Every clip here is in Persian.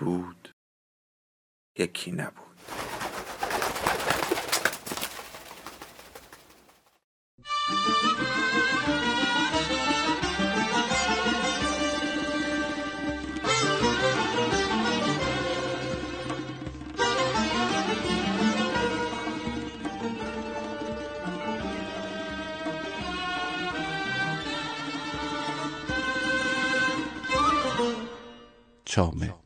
بود یکی نبود. چامه.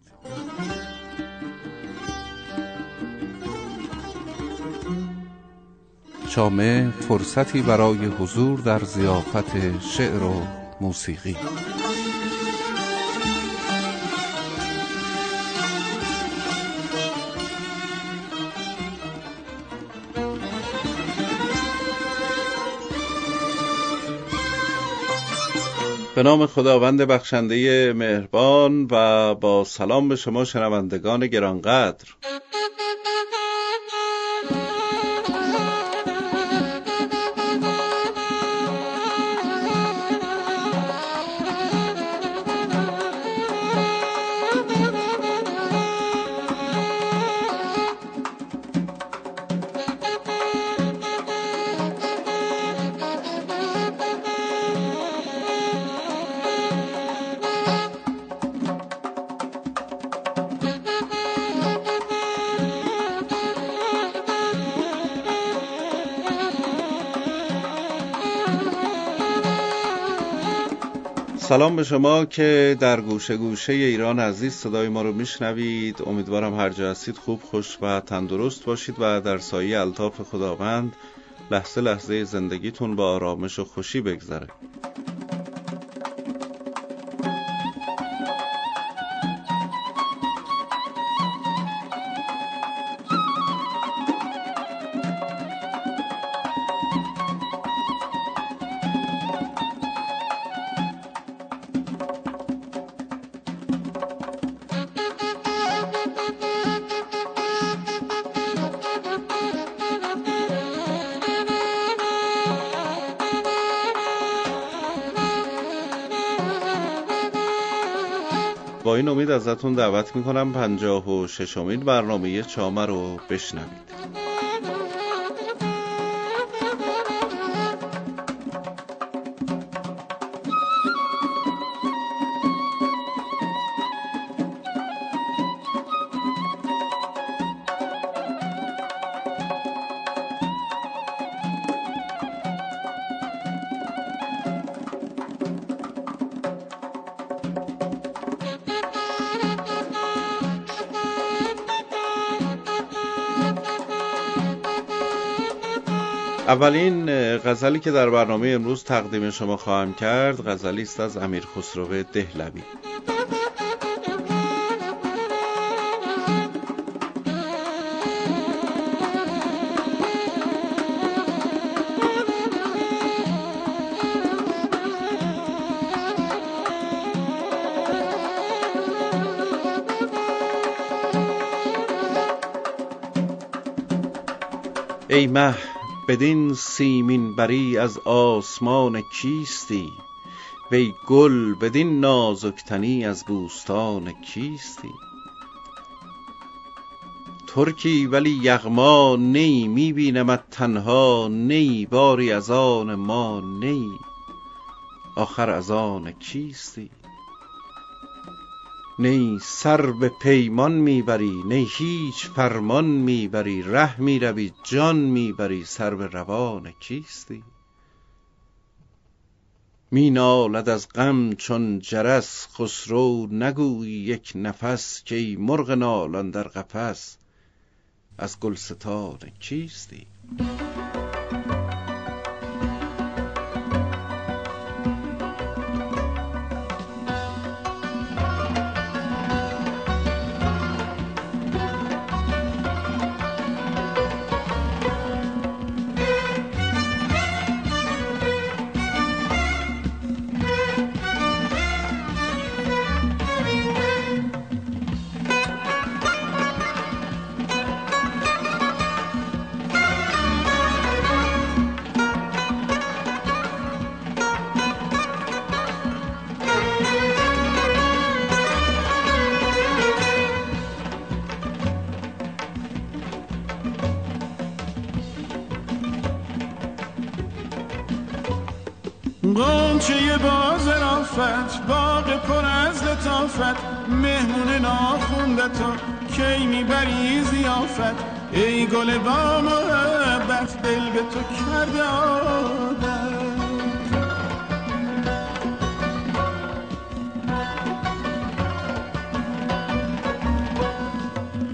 چامه فرصتی برای حضور در زیافت شعر و موسیقی. به نام خداوند بخشنده مهربان و با سلام به شما شنوندگان گرانقدر. سلام به شما که در گوشه گوشه ایران عزیز صدای ما رو میشنوید. امیدوارم هر جا هستید خوب خوش و تندرست باشید و در سایه الطاف خداوند لحظه لحظه زندگیتون با آرامش و خوشی بگذره. با این امید ازتون دعوت می‌کنم پنجاه و ششمین برنامه چامه رو بشنوید. اولین غزلی که در برنامه امروز تقدیم شما خواهم کرد غزلی است از امیر خسرو دهلوی. ای مه بدین سیمین بری از آسمان کیستی؟ وی گل بدین نازک از بوستان کیستی؟ ترکی ولی یغما نی می بینمت تنها نی باری از آن ما نی. آخر از آن کیستی؟ نی سر به پیمان می‌بری نی هیچ فرمان می‌بری ره می‌روی جان می‌بری سر به روان کیستی؟ می نالد از غم چون جرس خسرو نگویی یک نفس که ای مرغ نالان در قفس. از گلستان کیستی؟ می‌بری زیافت ای گل با محبت دل به تو کرده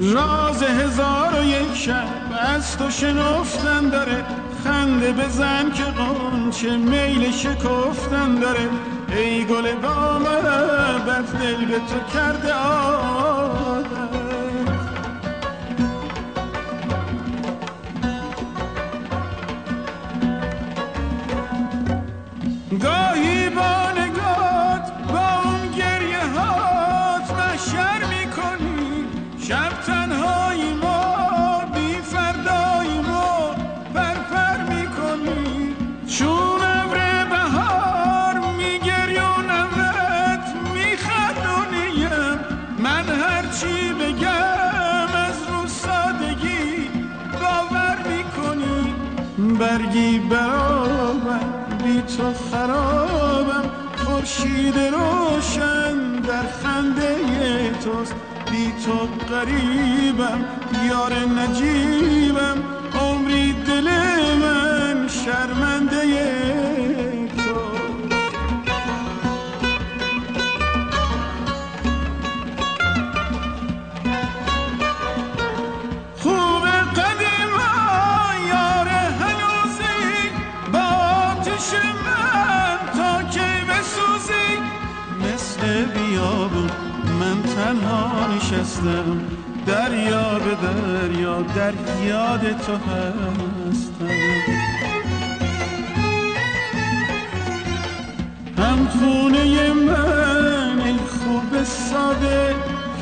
راز هزار و یک شب از تو شنفتن داره خنده بزن که قنچه میل شکفتن داره. ای گل با محبت دل به تو کرده عادت برگی برابر بی تو خرابم. خورشید روشن در خنده توست. بی تو قریبم یار نجیبم. عمری دل من شرمنده نشستم دریا به دریا در یاد تو هستم. هم خونه من ای خوب ساده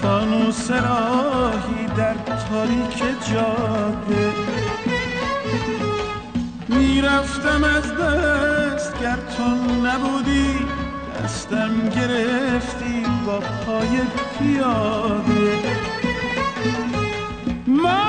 فانوس راهی در تاریک جاده. می‌رفتم از دست گر تو نبودی دستم گرفتی با پای پیاده. مات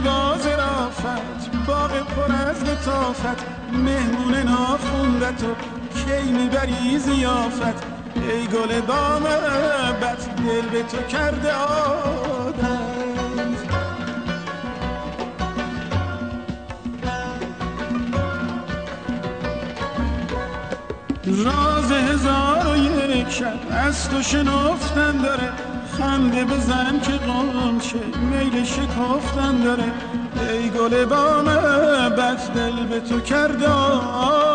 باز رافت باغ پر از لطافت مهمون ناخونده تو کی می‌بری زیافت ای گل با محبت دل به تو کرده عادت راز هزار و یک شب از تو شنفتن داره. خنده بزن که قنچه میل شکافتن داره. ای گل با محبت دل به تو کرده. عادت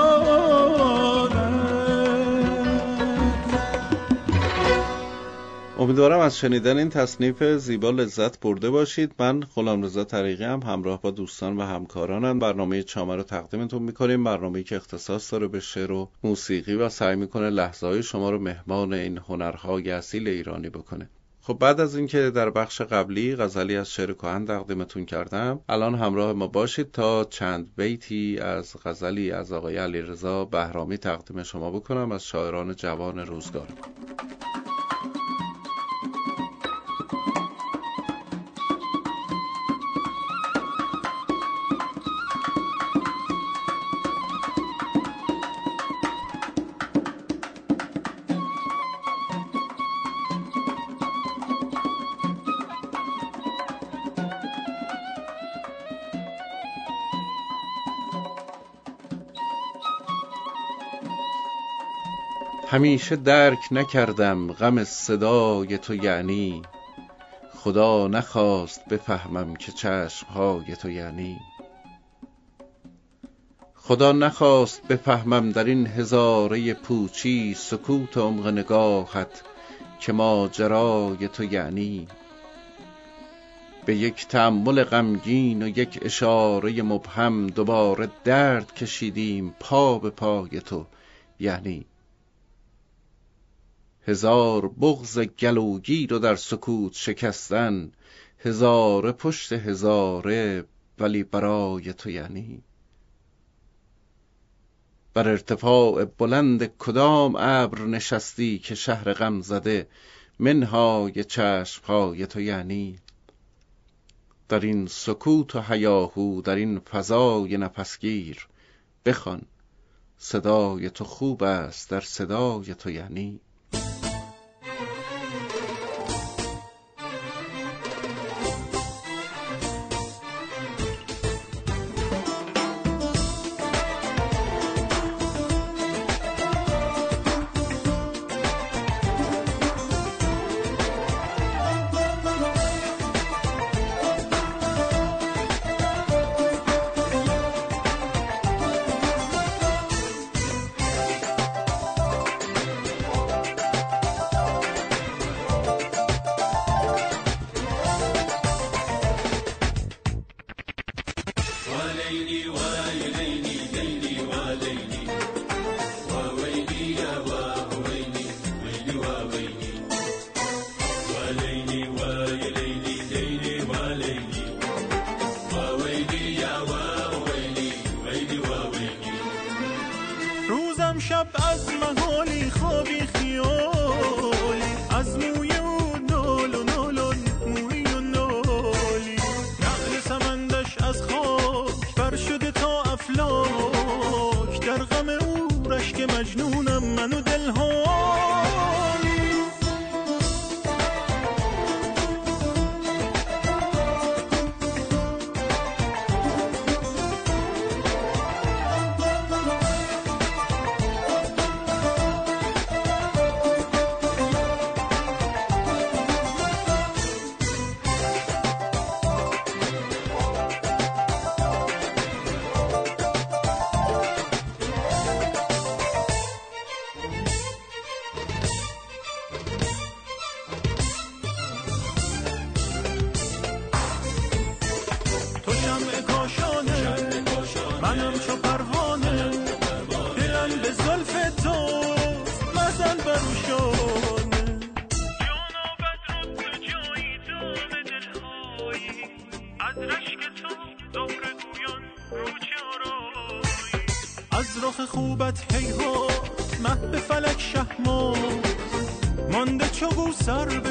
امیدوارم از شنیدن این تصنیف زیبا لذت برده باشید. من غلامرضا طریقی هم همراه با دوستان و همکارانم برنامه چامه رو تقدیمتون می‌کنیم. برنامه که اختصاص داره به شعر و موسیقی و سعی می‌کنه لحظه های شما رو مهمان این هنرهای اصیل ایرانی بکنه. خب بعد از اینکه در بخش قبلی غزلی از شعر کهن تقدیمتون کردم الان همراه ما باشید تا چند بیتی از غزلی از آقای علیرضا بهرامی تقدیم شما بکنم از شاعران جوان روزگار. همیشه درک نکردم غم صدای تو یعنی. خدا نخواست بفهمم که چشمهای تو یعنی. خدا نخواست بفهمم در این هزاره پوچی سکوت عمق نگاهت که ماجرای تو یعنی. به یک تأمل غمگین و یک اشاره مبهم دوباره درد کشیدیم پا به پای تو یعنی. هزار بغز گلوگیر رو در سکوت شکستن هزاره پشت هزاره ولی برای تو یعنی. بر ارتفاع بلند کدام ابر نشستی که شهر غم زده منهای چشمهای تو یعنی. در این سکوت و هیاهو در این فضای نفسگیر بخوان صدای تو خوب است در صدای تو یعنی. شب از محالی خوابی خیالی. از موی او sar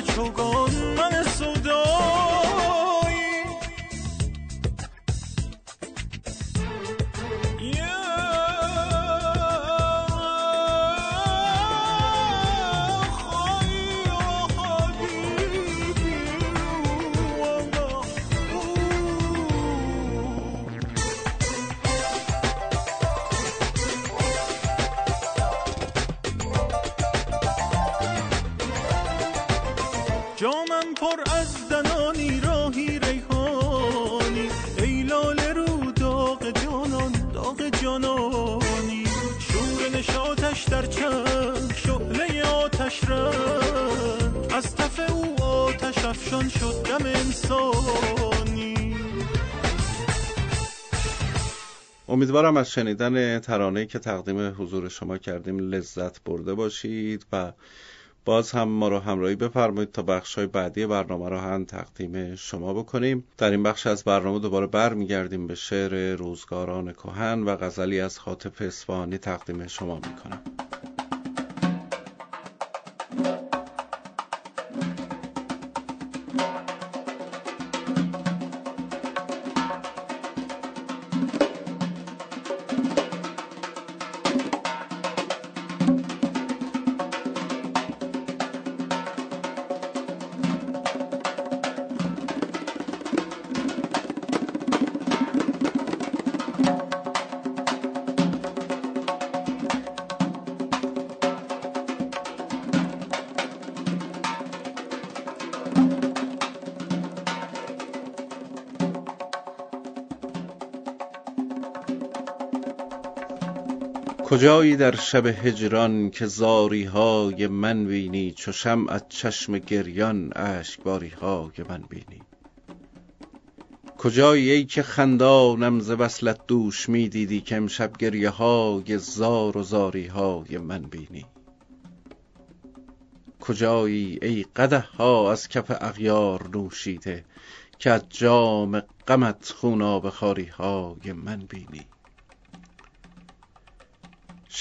امیدوارم از شنیدن ترانه‌ای که تقدیم حضور شما کردیم لذت برده باشید و باز هم ما رو همراهی بفرمایید تا بخش های بعدی برنامه رو هم تقدیم شما بکنیم. در این بخش از برنامه دوباره برمیگردیم به شعر روزگاران کهن و غزلی از خاطف اصفهانی تقدیم شما می‌کنم. کجایی در شب هجران که زاری های من بینی چو شمعت چشم گریان اشکباری های من بینی؟ کجایی ای که خندانم ز وصلت دوش می دیدی که امشب گریه های زار و زاری های من بینی؟ کجایی ای قدح ها از کف اغیار نوشیده که از جام غمت خونابه خواری های من بینی؟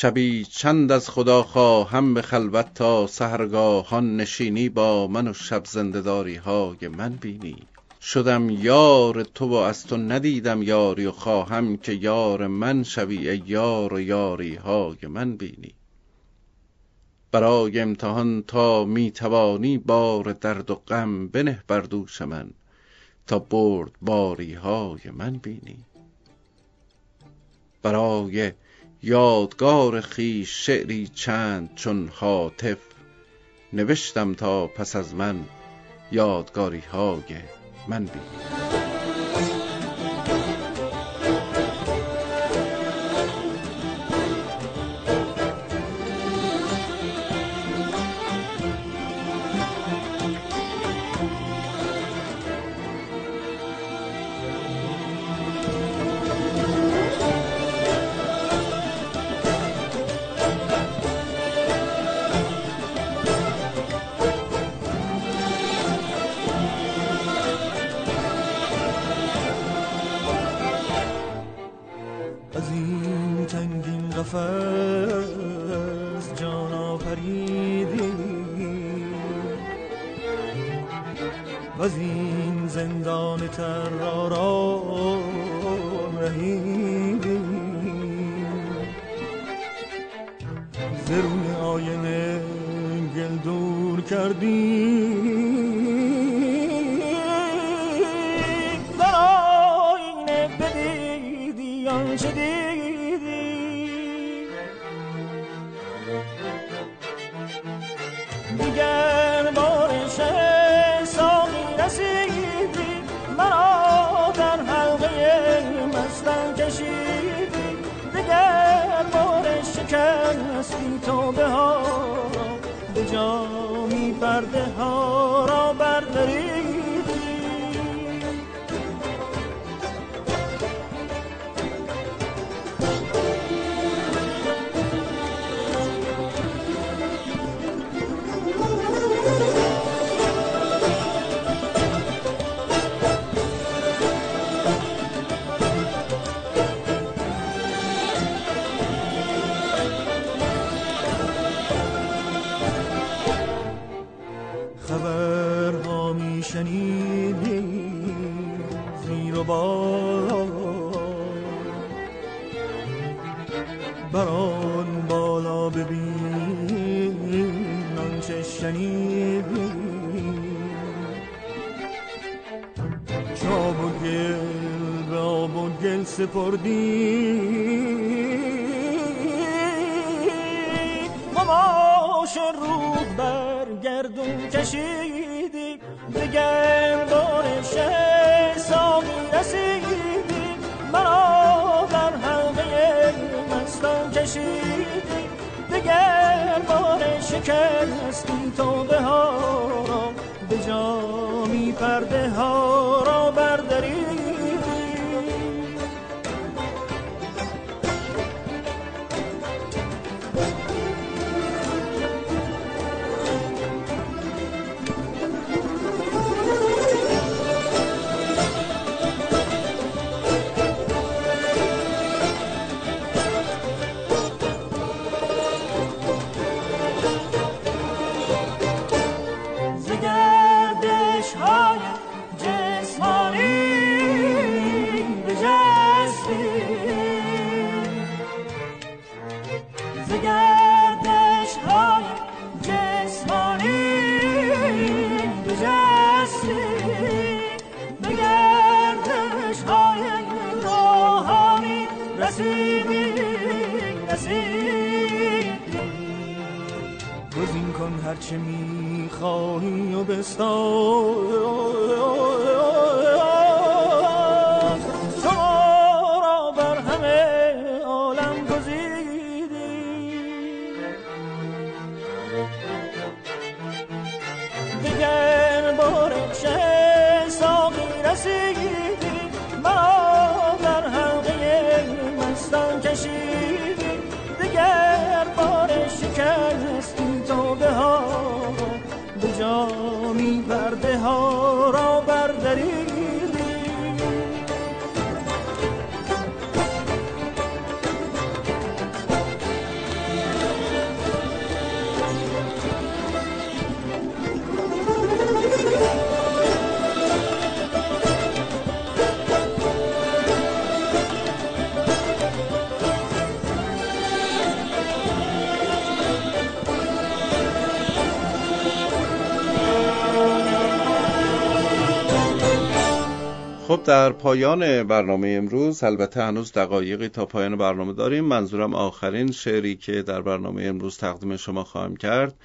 شبی چند از خدا خواهم به خلوت تا سحرگاهان نشینی با من و شب زندهداری های من بینی. شدم یار تو و از تو ندیدم یاری و خواهم که یار من شوی ای یار و یاری های من بینی. برای امتحان تا می توانی بار درد و غم بنه بر دوش من تا برد باری های من بینی. برای یادگار خویش شعری چند چون هاتف نوشتم تا پس از من یادگاری های من بینی قفس جان آفریدی. و از این زندان ترارام رهیدی. زرون آینه گل دور کردی. سپردی. مماش رود بر گردون کشیدی. به گردان شه سامی رسیدی. مرا در حلقه مستان کشیدی. دگر بار شکستی تو به ها را به جامی پرده ها هرچه می‌خواهی و بستان. خب در پایان برنامه امروز. البته هنوز دقایقی تا پایان برنامه داریم. منظورم آخرین شعری که در برنامه امروز تقدیم شما خواهم کرد.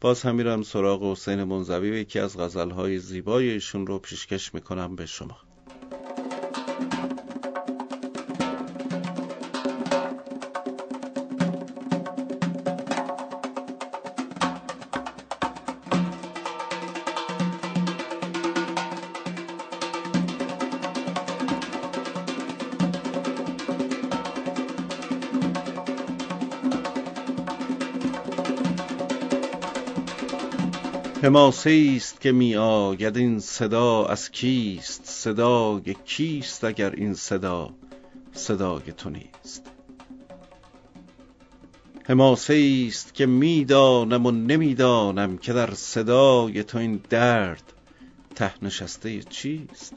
باز هم میرم سراغ حسین منزوی و یکی از غزلهای زیبای ایشون رو پیشکش می‌کنم به شما. حماسه است که می آید این صدا از کیست؟ صدای کیست اگر این صدا صدای تو نیست؟ حماسه است که می‌دانم و نمی‌دانم که در صدای تو این درد ته نشسته چیست؟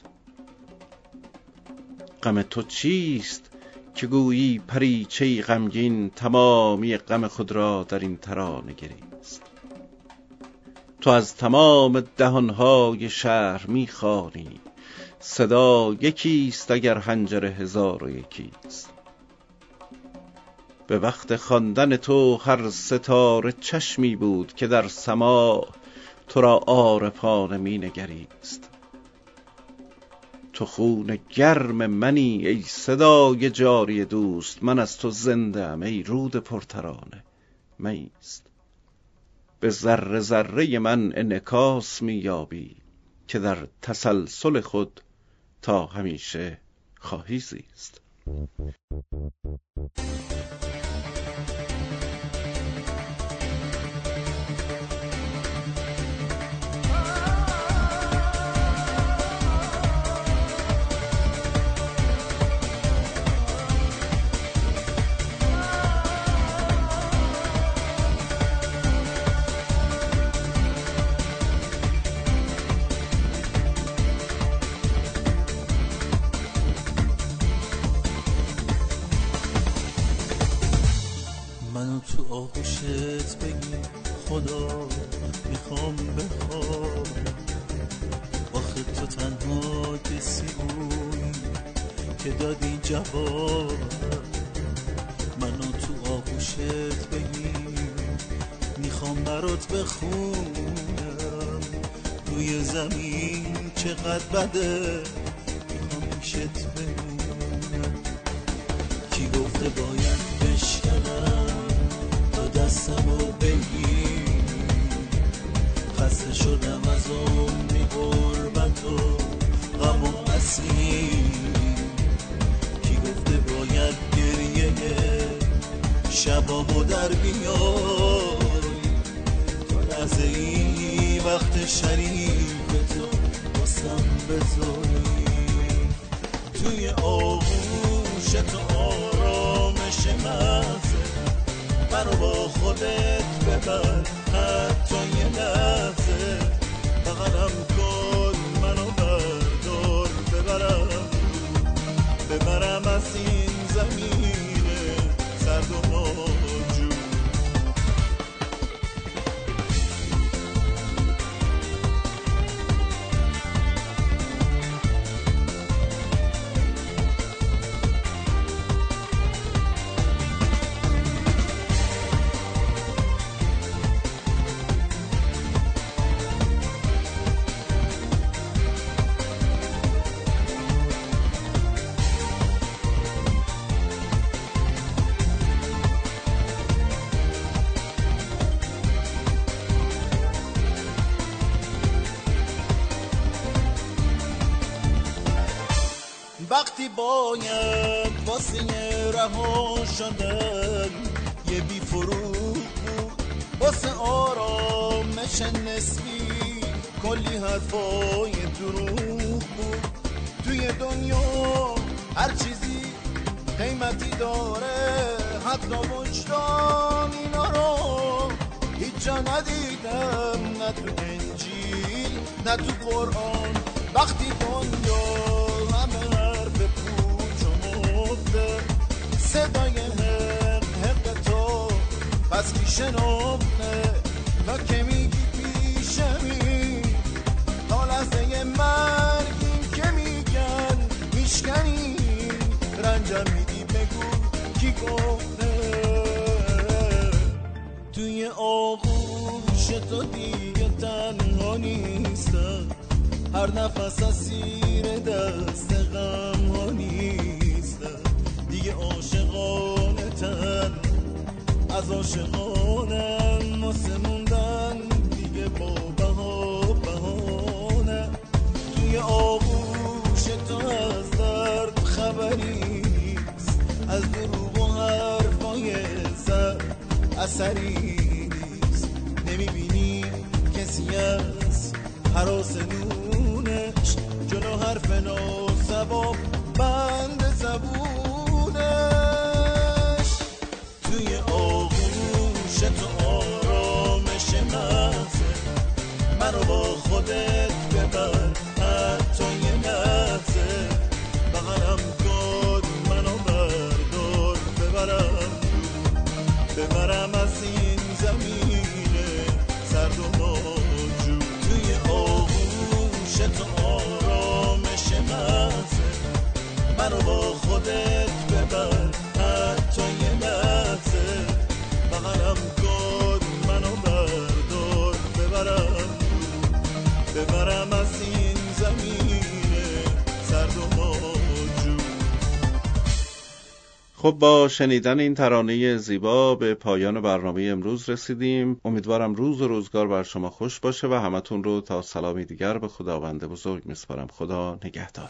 غم تو چیست که گویی پریچه غمگین تمامی غم خود را در این ترانه گریست؟ تو از تمام دهانهای شهر می‌خوانی. صدا یکیست اگر هنجر هزار و یکیست. به وقت خواندن تو هر ستاره چشمی بود که در سما تو را عارفانه می نگریست تو خون گرم منی ای صدای جاری دوست من از تو زنده ام ای رود پرترانه میست. به ذره ذره من انکاس مییابی که در تسلسل خود تا همیشه خواهی زیست. پیشت بمونم کی گفته باید بشکنم؟ تا دستمو بگی خسته شدم از عمری غربت و غم و کی گفته باید گریه شبامو در بیای تا لحظه ای وقت شریف تو باسم بذاری توی آغوش تو آرامش مغزه منو با خودت ببر حتی یه لحظه. بغلم کن منو بردار ببرم. ببرم از این زمین سرد و باید واسه رها شدن. یه بی فروغ بود. واسه آرامش نسبی. کلی حرفای دروغ بود. توی دنیا هر چیزی قیمتی داره. حتی وجدان اینا رو هیچ جا ندیدم. نه تو انجیل نه تو قرآن. وقتی دنیا صدای حق حق تو. پس کی شنفته تا که میگی پیشمی تا لحظه مرگیم که میگن میشکنی. رنجم میدی بگو کی گفته. توی آغوش تو دیگه تنها نیستم. هر نفس اسیر دست غم ها دیگه عاشقانه تن از عاشقانم واسه موندن دیگه با بها بهانه. توی آغوش تو از درد خبری از دروغ و حرفای زد اثری نیست. نمی‌بینی کسی از حراس نونش. جلو حرف ناسباب خودت ببر حتی یه لحظه. بغلم کن منو بردار. ببرم ببرم از این زمین سرد و ناجو توی آغوش تو آرامش مغزه. منو با خودت ببر حتی یه لحظه. بغلم کن. خب با شنیدن این ترانه زیبا به پایان برنامه امروز رسیدیم. امیدوارم روز و روزگار بر شما خوش باشه و همتون رو تا سلامی دیگر به خداوند بزرگ میسپارم. خدا نگهدار.